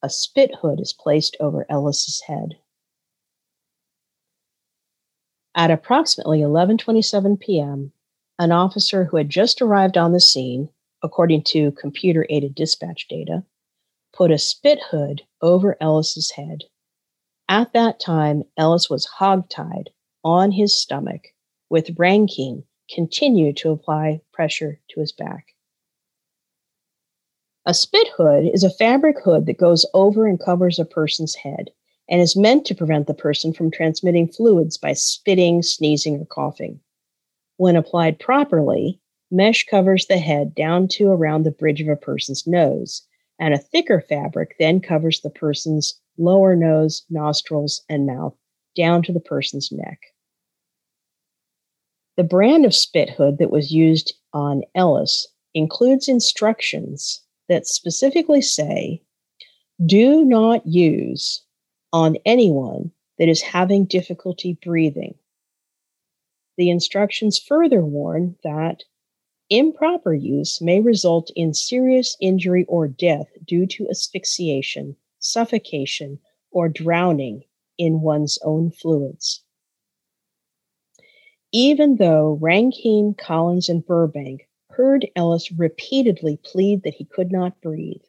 A spit hood is placed over Ellis's head. At approximately 11:27 p.m., an officer who had just arrived on the scene, according to computer-aided dispatch data, put a spit hood over Ellis's head. At that time, Ellis was hogtied on his stomach, with Rankine continued to apply pressure to his back. A spit hood is a fabric hood that goes over and covers a person's head and is meant to prevent the person from transmitting fluids by spitting, sneezing, or coughing. When applied properly, mesh covers the head down to around the bridge of a person's nose, and a thicker fabric then covers the person's lower nose, nostrils, and mouth down to the person's neck. The brand of spit hood that was used on Ellis includes instructions that specifically say do not use on anyone that is having difficulty breathing. The instructions further warn that improper use may result in serious injury or death due to asphyxiation, suffocation, or drowning in one's own fluids. Even though Rankine, Collins, and Burbank heard Ellis repeatedly plead that he could not breathe.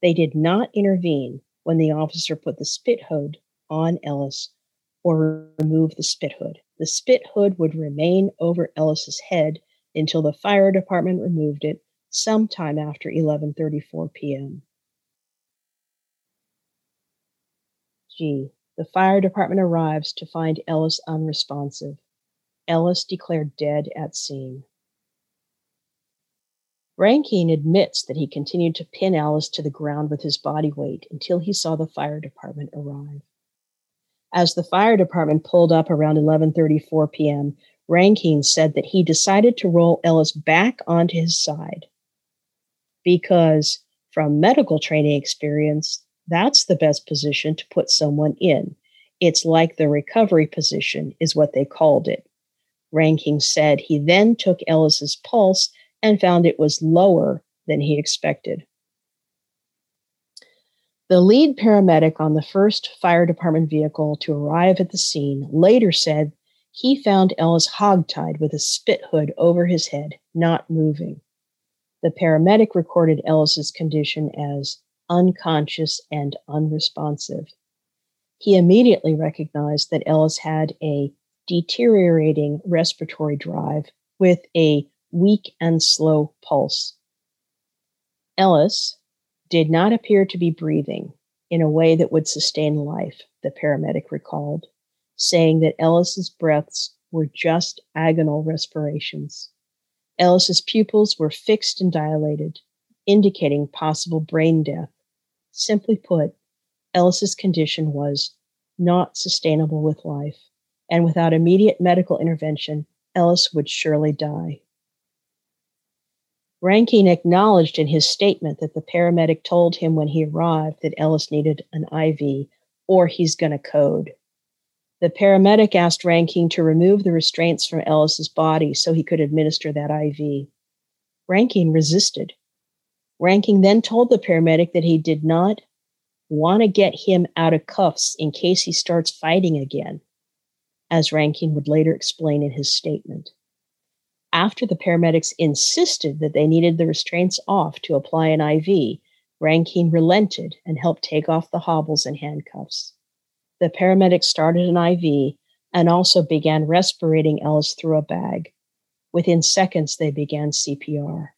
They did not intervene when the officer put the spit hood on Ellis or remove the spit hood. The spit hood would remain over Ellis's head until the fire department removed it sometime after 11:34 p.m. G. The fire department arrives to find Ellis unresponsive. Ellis declared dead at scene. Rankine admits that he continued to pin Ellis to the ground with his body weight until he saw the fire department arrive. As the fire department pulled up around 11:34 p.m., Rankine said that he decided to roll Ellis back onto his side because from medical training experience, that's the best position to put someone in. It's like the recovery position is what they called it. Rankine said he then took Ellis's pulse and found it was lower than he expected. The lead paramedic on the first fire department vehicle to arrive at the scene later said he found Ellis hogtied with a spit hood over his head, not moving. The paramedic recorded Ellis's condition as unconscious and unresponsive. He immediately recognized that Ellis had a deteriorating respiratory drive with a weak and slow pulse. Ellis did not appear to be breathing in a way that would sustain life, the paramedic recalled, saying that Ellis's breaths were just agonal respirations. Ellis's pupils were fixed and dilated, indicating possible brain death. Simply put, Ellis's condition was not sustainable with life, and without immediate medical intervention, Ellis would surely die. Rankine acknowledged in his statement that the paramedic told him when he arrived that Ellis needed an IV or he's going to code. The paramedic asked Rankine to remove the restraints from Ellis's body so he could administer that IV. Rankine resisted. Rankine then told the paramedic that he did not want to get him out of cuffs in case he starts fighting again, as Rankine would later explain in his statement. After the paramedics insisted that they needed the restraints off to apply an IV, Rankine relented and helped take off the hobbles and handcuffs. The paramedics started an IV and also began respirating Ellis through a bag. Within seconds, they began CPR.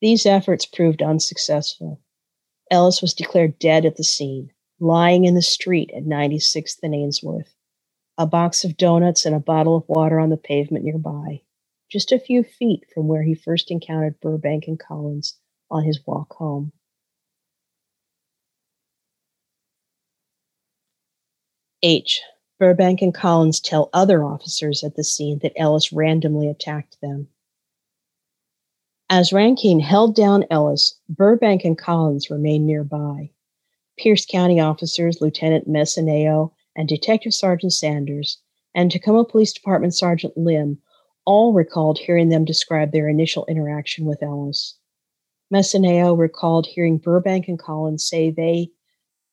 These efforts proved unsuccessful. Ellis was declared dead at the scene, lying in the street at 96th and Ainsworth, a box of donuts and a bottle of water on the pavement nearby, just a few feet from where he first encountered Burbank and Collins on his walk home. H. Burbank and Collins tell other officers at the scene that Ellis randomly attacked them. As Rankine held down Ellis, Burbank and Collins remained nearby. Pierce County officers Lieutenant Messineo and Detective Sergeant Sanders and Tacoma Police Department Sergeant Lim all recalled hearing them describe their initial interaction with Ellis. Messineo recalled hearing Burbank and Collins say they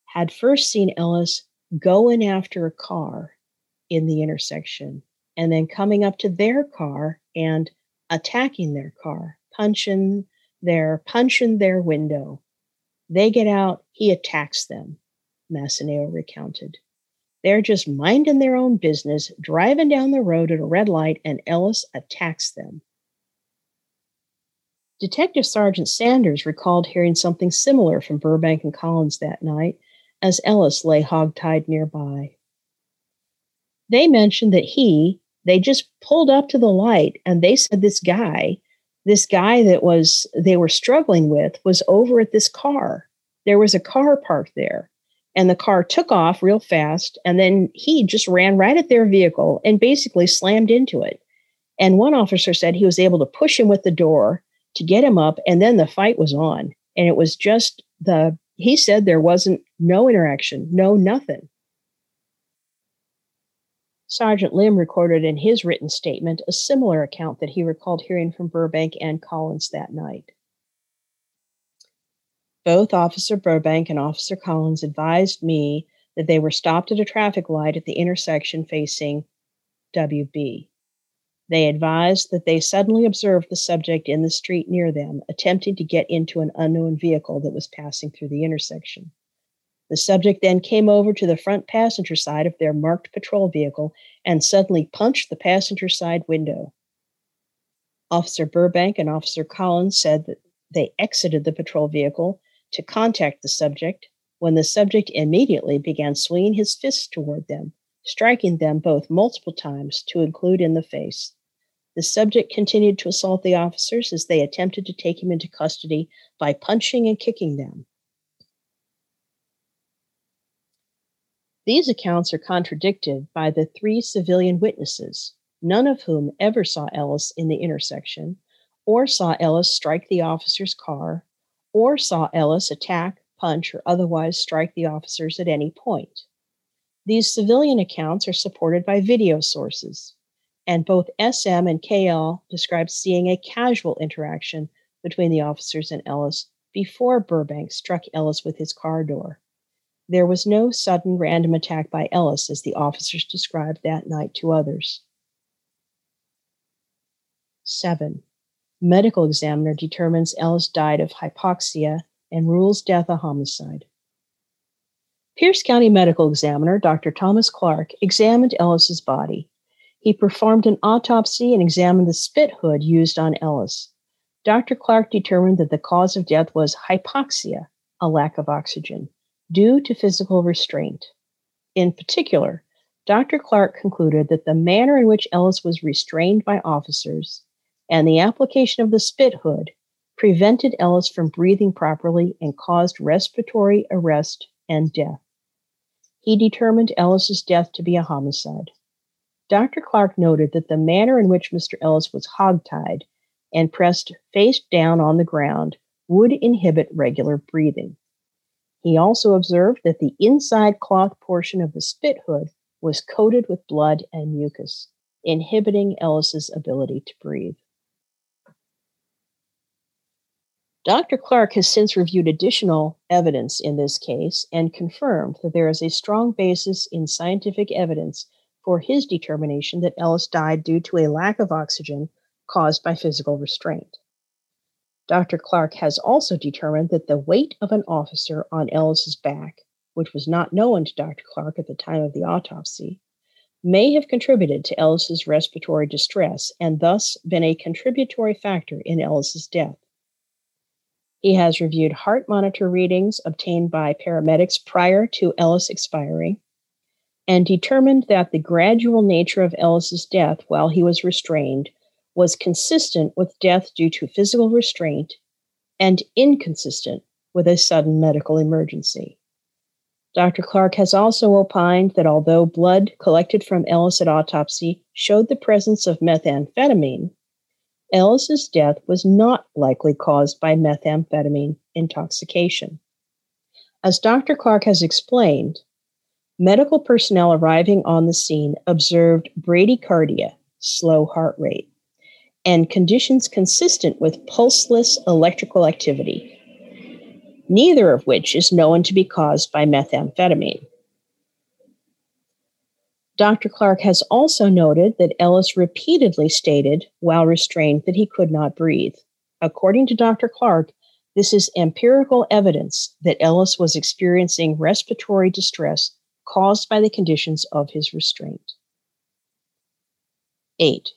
had first seen Ellis going after a car in the intersection and then coming up to their car and attacking their car punching their punching their window. They get out, he attacks them, Messineo recounted. They're just minding their own business, driving down the road at a red light, and Ellis attacks them. Detective Sergeant Sanders recalled hearing something similar from Burbank and Collins that night as Ellis lay hogtied nearby. They mentioned that he, they just pulled up to the light and they said this guy this guy that was they were struggling with was over at this car. There was a car parked there, and the car took off real fast, and then he just ran right at their vehicle and basically slammed into it. And one officer said he was able to push him with the door to get him up, and then the fight was on. And it was just the he said there wasn't no interaction, no nothing. Sergeant Lim recorded in his written statement a similar account that he recalled hearing from Burbank and Collins that night. Both Officer Burbank and Officer Collins advised me that they were stopped at a traffic light at the intersection facing WB. They advised that they suddenly observed the subject in the street near them, attempting to get into an unknown vehicle that was passing through the intersection. The subject then came over to the front passenger side of their marked patrol vehicle and suddenly punched the passenger side window. Officer Burbank and Officer Collins said that they exited the patrol vehicle to contact the subject when the subject immediately began swinging his fists toward them, striking them both multiple times to include in the face. The subject continued to assault the officers as they attempted to take him into custody by punching and kicking them. These accounts are contradicted by the three civilian witnesses, none of whom ever saw Ellis in the intersection, or saw Ellis strike the officer's car, or saw Ellis attack, punch, or otherwise strike the officers at any point. These civilian accounts are supported by video sources, and both SM and KL describe seeing a casual interaction between the officers and Ellis before Burbank struck Ellis with his car door. There was no sudden random attack by Ellis, as the officers described that night to others. 7. Medical examiner determines Ellis died of hypoxia and rules death a homicide. Pierce County Medical Examiner Dr. Thomas Clark examined Ellis's body. He performed an autopsy and examined the spit hood used on Ellis. Dr. Clark determined that the cause of death was hypoxia, a lack of oxygen due to physical restraint. In particular, Dr. Clark concluded that the manner in which Ellis was restrained by officers and the application of the spit hood prevented Ellis from breathing properly and caused respiratory arrest and death. He determined Ellis's death to be a homicide. Dr. Clark noted that the manner in which Mr. Ellis was hogtied and pressed face down on the ground would inhibit regular breathing. He also observed that the inside cloth portion of the spit hood was coated with blood and mucus, inhibiting Ellis's ability to breathe. Dr. Clark has since reviewed additional evidence in this case and confirmed that there is a strong basis in scientific evidence for his determination that Ellis died due to a lack of oxygen caused by physical restraint. Dr. Clark has also determined that the weight of an officer on Ellis's back, which was not known to Dr. Clark at the time of the autopsy, may have contributed to Ellis's respiratory distress and thus been a contributory factor in Ellis's death. He has reviewed heart monitor readings obtained by paramedics prior to Ellis expiring and determined that the gradual nature of Ellis's death while he was restrained was consistent with death due to physical restraint and inconsistent with a sudden medical emergency. Dr. Clark has also opined that although blood collected from Ellis at autopsy showed the presence of methamphetamine, Ellis's death was not likely caused by methamphetamine intoxication. As Dr. Clark has explained, medical personnel arriving on the scene observed bradycardia, slow heart rate, and conditions consistent with pulseless electrical activity, neither of which is known to be caused by methamphetamine. Dr. Clark has also noted that Ellis repeatedly stated while restrained that he could not breathe. According to Dr. Clark, this is empirical evidence that Ellis was experiencing respiratory distress caused by the conditions of his restraint. 8.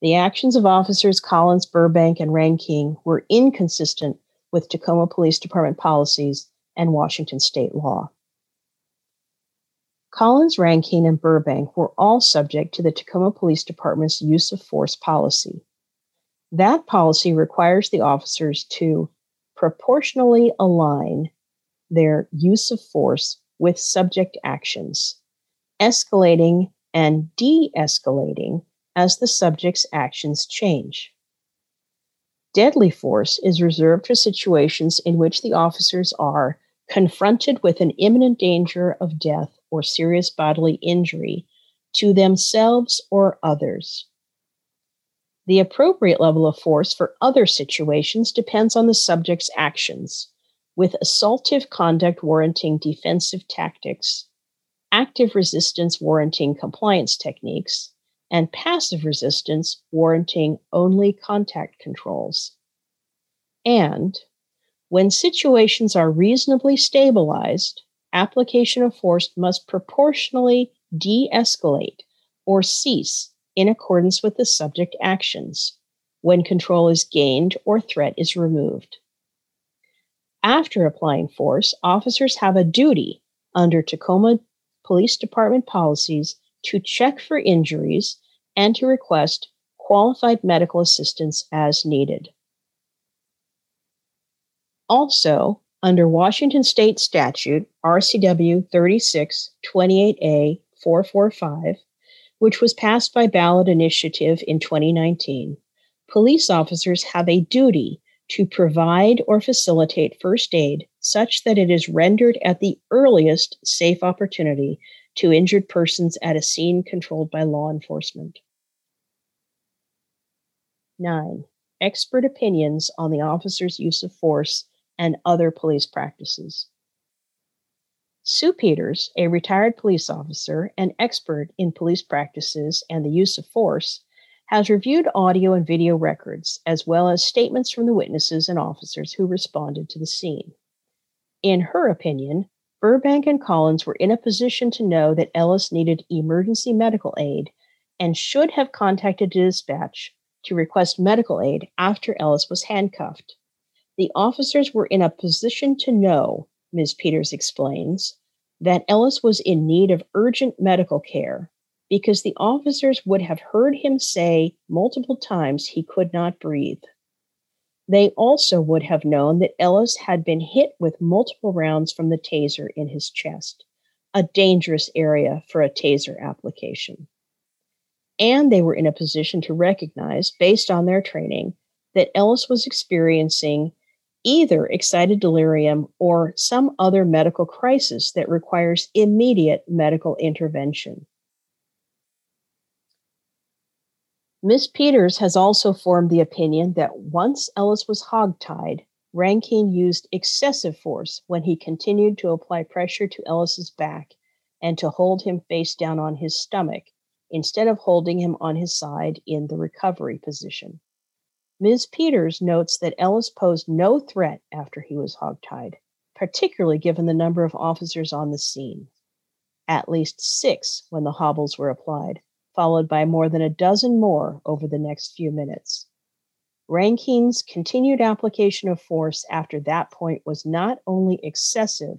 The actions of officers Collins, Burbank, and Rankine were inconsistent with Tacoma Police Department policies and Washington state law. Collins, Rankine, and Burbank were all subject to the Tacoma Police Department's use of force policy. That policy requires the officers to proportionally align their use of force with subject actions, escalating and de escalating as the subject's actions change. Deadly force is reserved for situations in which the officers are confronted with an imminent danger of death or serious bodily injury to themselves or others. The appropriate level of force for other situations depends on the subject's actions, with assaultive conduct warranting defensive tactics, active resistance warranting compliance techniques, and passive resistance warranting only contact controls. And when situations are reasonably stabilized, application of force must proportionally de escalate or cease in accordance with the subject actions when control is gained or threat is removed. After applying force, officers have a duty under Tacoma Police Department policies to check for injuries and to request qualified medical assistance as needed. Also, under Washington State Statute RCW 3628A 445, which was passed by ballot initiative in 2019, police officers have a duty to provide or facilitate first aid such that it is rendered at the earliest safe opportunity to injured persons at a scene controlled by law enforcement. 9. Expert opinions on the officer's use of force and other police practices. Sue Peters, a retired police officer and expert in police practices and the use of force, has reviewed audio and video records, as well as statements from the witnesses and officers who responded to the scene. In her opinion, Burbank and Collins were in a position to know that Ellis needed emergency medical aid and should have contacted dispatch to request medical aid after Ellis was handcuffed. The officers were in a position to know, Ms. Peters explains, that Ellis was in need of urgent medical care because the officers would have heard him say multiple times he could not breathe. They also would have known that Ellis had been hit with multiple rounds from the taser in his chest, a dangerous area for a taser application. And they were in a position to recognize, based on their training, that Ellis was experiencing either excited delirium or some other medical crisis that requires immediate medical intervention. Ms. Peters has also formed the opinion that once Ellis was hogtied, Rankine used excessive force when he continued to apply pressure to Ellis's back and to hold him face down on his stomach instead of holding him on his side in the recovery position. Ms. Peters notes that Ellis posed no threat after he was hogtied, particularly given the number of officers on the scene. At least six when the hobbles were applied, followed by more than a dozen more over the next few minutes. Rankine's continued application of force after that point was not only excessive,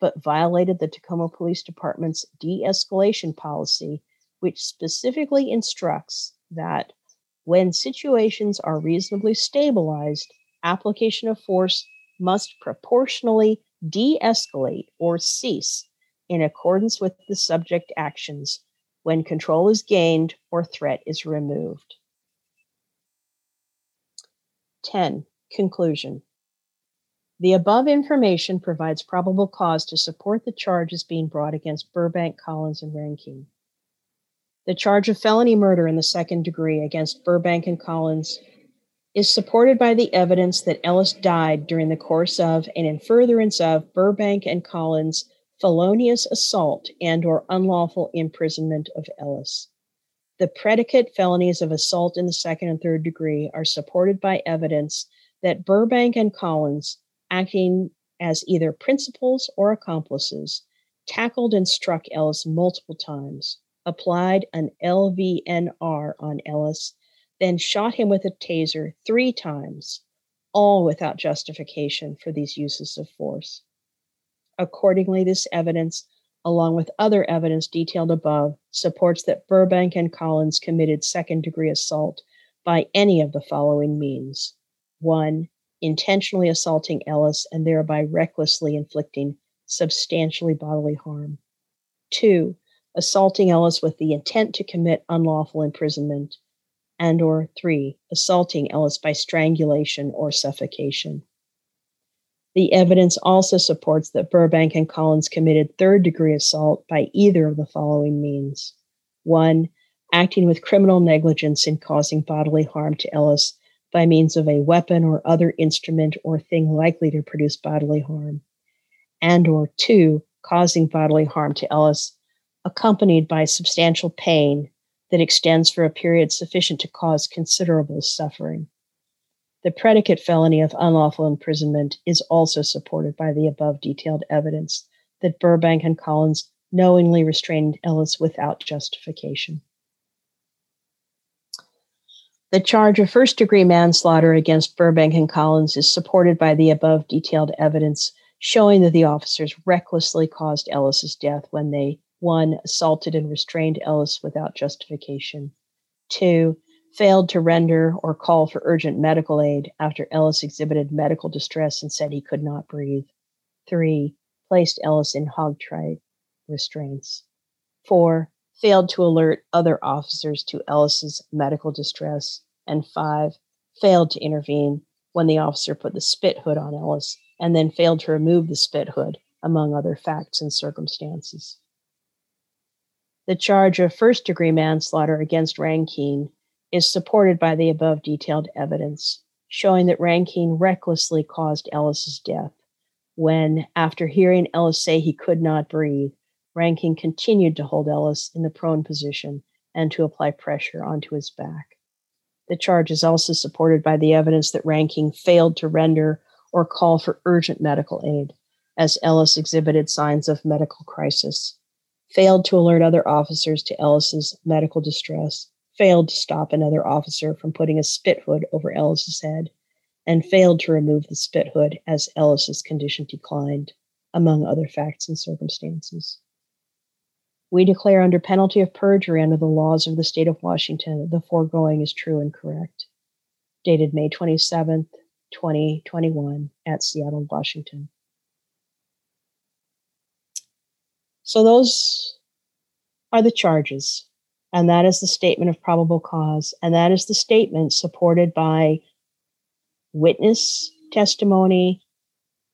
but violated the Tacoma Police Department's de escalation policy, which specifically instructs that when situations are reasonably stabilized, application of force must proportionally de escalate or cease in accordance with the subject actions when control is gained or threat is removed. 10. Conclusion. The above information provides probable cause to support the charges being brought against Burbank, Collins, and Rankine. The charge of felony murder in the second degree against Burbank and Collins is supported by the evidence that Ellis died during the course of and in furtherance of Burbank and Collins' felonious assault and or unlawful imprisonment of Ellis. The predicate felonies of assault in the second and third degree are supported by evidence that Burbank and Collins, acting as either principals or accomplices, tackled and struck Ellis multiple times, applied an LVNR on Ellis, then shot him with a taser three times, all without justification for these uses of force. Accordingly, this evidence along with other evidence detailed above, supports that Burbank and Collins committed second degree assault by any of the following means one, intentionally assaulting Ellis and thereby recklessly inflicting substantially bodily harm. Two, assaulting Ellis with the intent to commit unlawful imprisonment. And or three, assaulting Ellis by strangulation or suffocation. The evidence also supports that Burbank and Collins committed third degree assault by either of the following means. One, acting with criminal negligence in causing bodily harm to Ellis by means of a weapon or other instrument or thing likely to produce bodily harm. And or two, causing bodily harm to Ellis accompanied by substantial pain that extends for a period sufficient to cause considerable suffering. The predicate felony of unlawful imprisonment is also supported by the above detailed evidence that Burbank and Collins knowingly restrained Ellis without justification. The charge of first degree manslaughter against Burbank and Collins is supported by the above detailed evidence showing that the officers recklessly caused Ellis's death when they 1. assaulted and restrained Ellis without justification, 2 failed to render or call for urgent medical aid after Ellis exhibited medical distress and said he could not breathe. Three, placed Ellis in hogtie restraints. Four, failed to alert other officers to Ellis's medical distress. And five, failed to intervene when the officer put the spit hood on Ellis and then failed to remove the spit hood, among other facts and circumstances. The charge of first degree manslaughter against Rankine is supported by the above detailed evidence, showing that Rankine recklessly caused Ellis's death when, after hearing Ellis say he could not breathe, Rankine continued to hold Ellis in the prone position and to apply pressure onto his back. The charge is also supported by the evidence that Rankine failed to render or call for urgent medical aid, as Ellis exhibited signs of medical crisis, failed to alert other officers to Ellis's medical distress, failed to stop another officer from putting a spit hood over Ellis's head, and failed to remove the spit hood as Ellis's condition declined, among other facts and circumstances. We declare under penalty of perjury under the laws of the state of Washington that the foregoing is true and correct. Dated May 27th, 2021, at Seattle, Washington. So, those are the charges and that is the statement of probable cause. And that is the statement supported by witness testimony,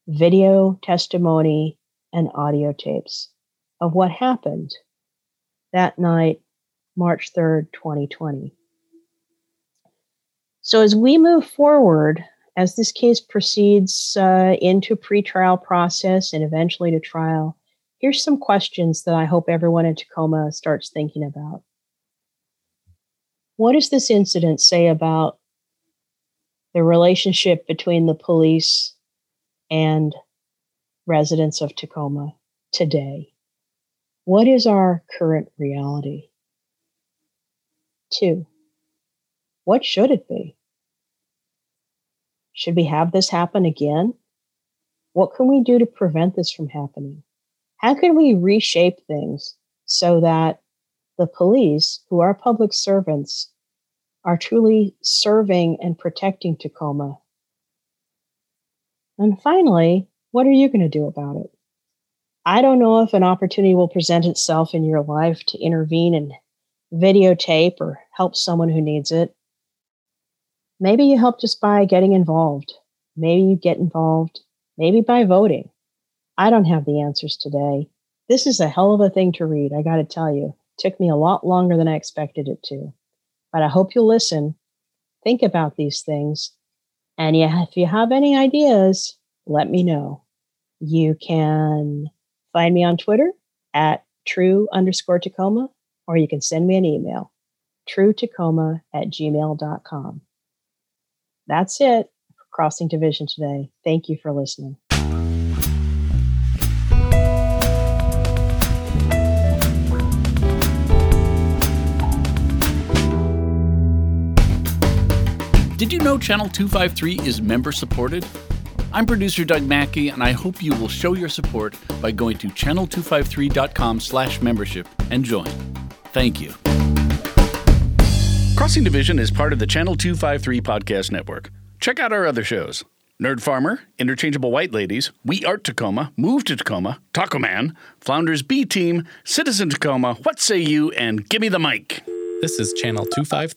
video testimony, and audio tapes of what happened that night, March 3rd, 2020. So, as we move forward as this case proceeds uh, into pretrial process and eventually to trial, here's some questions that I hope everyone in Tacoma starts thinking about. What does this incident say about the relationship between the police and residents of Tacoma today? What is our current reality? Two, what should it be? Should we have this happen again? What can we do to prevent this from happening? How can we reshape things so that the police, who are public servants, are truly serving and protecting Tacoma? And finally, what are you going to do about it? I don't know if an opportunity will present itself in your life to intervene and videotape or help someone who needs it. Maybe you help just by getting involved. Maybe you get involved, maybe by voting. I don't have the answers today. This is a hell of a thing to read, I got to tell you. It took me a lot longer than I expected it to. But I hope you'll listen, think about these things, and if you have any ideas, let me know. You can find me on Twitter at true underscore Tacoma, or you can send me an email, truetacoma at gmail.com. That's it for Crossing Division today. Thank you for listening. Did you know Channel 253 is member supported? I'm producer Doug Mackey, and I hope you will show your support by going to channel253.com slash membership and join. Thank you. Crossing Division is part of the Channel 253 podcast network. Check out our other shows. Nerd Farmer, Interchangeable White Ladies, We Art Tacoma, Move to Tacoma, Taco Man, Flounders B Team, Citizen Tacoma, What Say You, and Gimme the Mic. This is Channel 253.